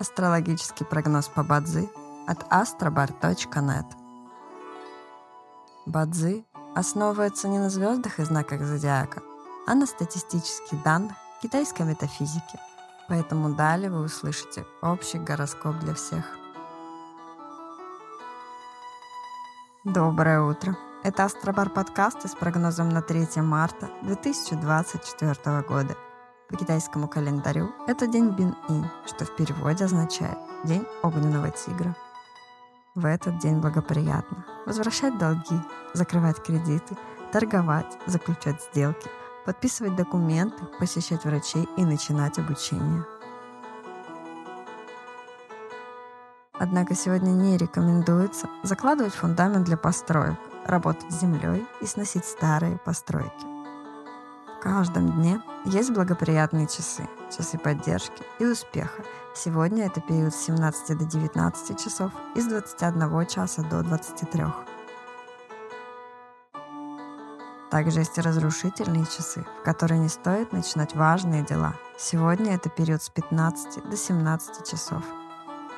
Астрологический прогноз по Бадзи от astrobar.net Бадзи основывается не на звездах и знаках зодиака, а на статистических данных китайской метафизики. Поэтому далее вы услышите общий гороскоп для всех. Доброе утро! Это Астробар подкасты с прогнозом на 3 марта 2024 года – по китайскому календарю это день Бин-Инь, что в переводе означает «день огненного тигра». В этот день благоприятно возвращать долги, закрывать кредиты, торговать, заключать сделки, подписывать документы, посещать врачей и начинать обучение. Однако сегодня не рекомендуется закладывать фундамент для построек, работать с землей и сносить старые постройки. Каждом дне есть благоприятные часы, часы поддержки и успеха. Сегодня это период с 17 до 19 часов и с 21 часа до 23. Также есть и разрушительные часы, в которые не стоит начинать важные дела. Сегодня это период с 15 до 17 часов.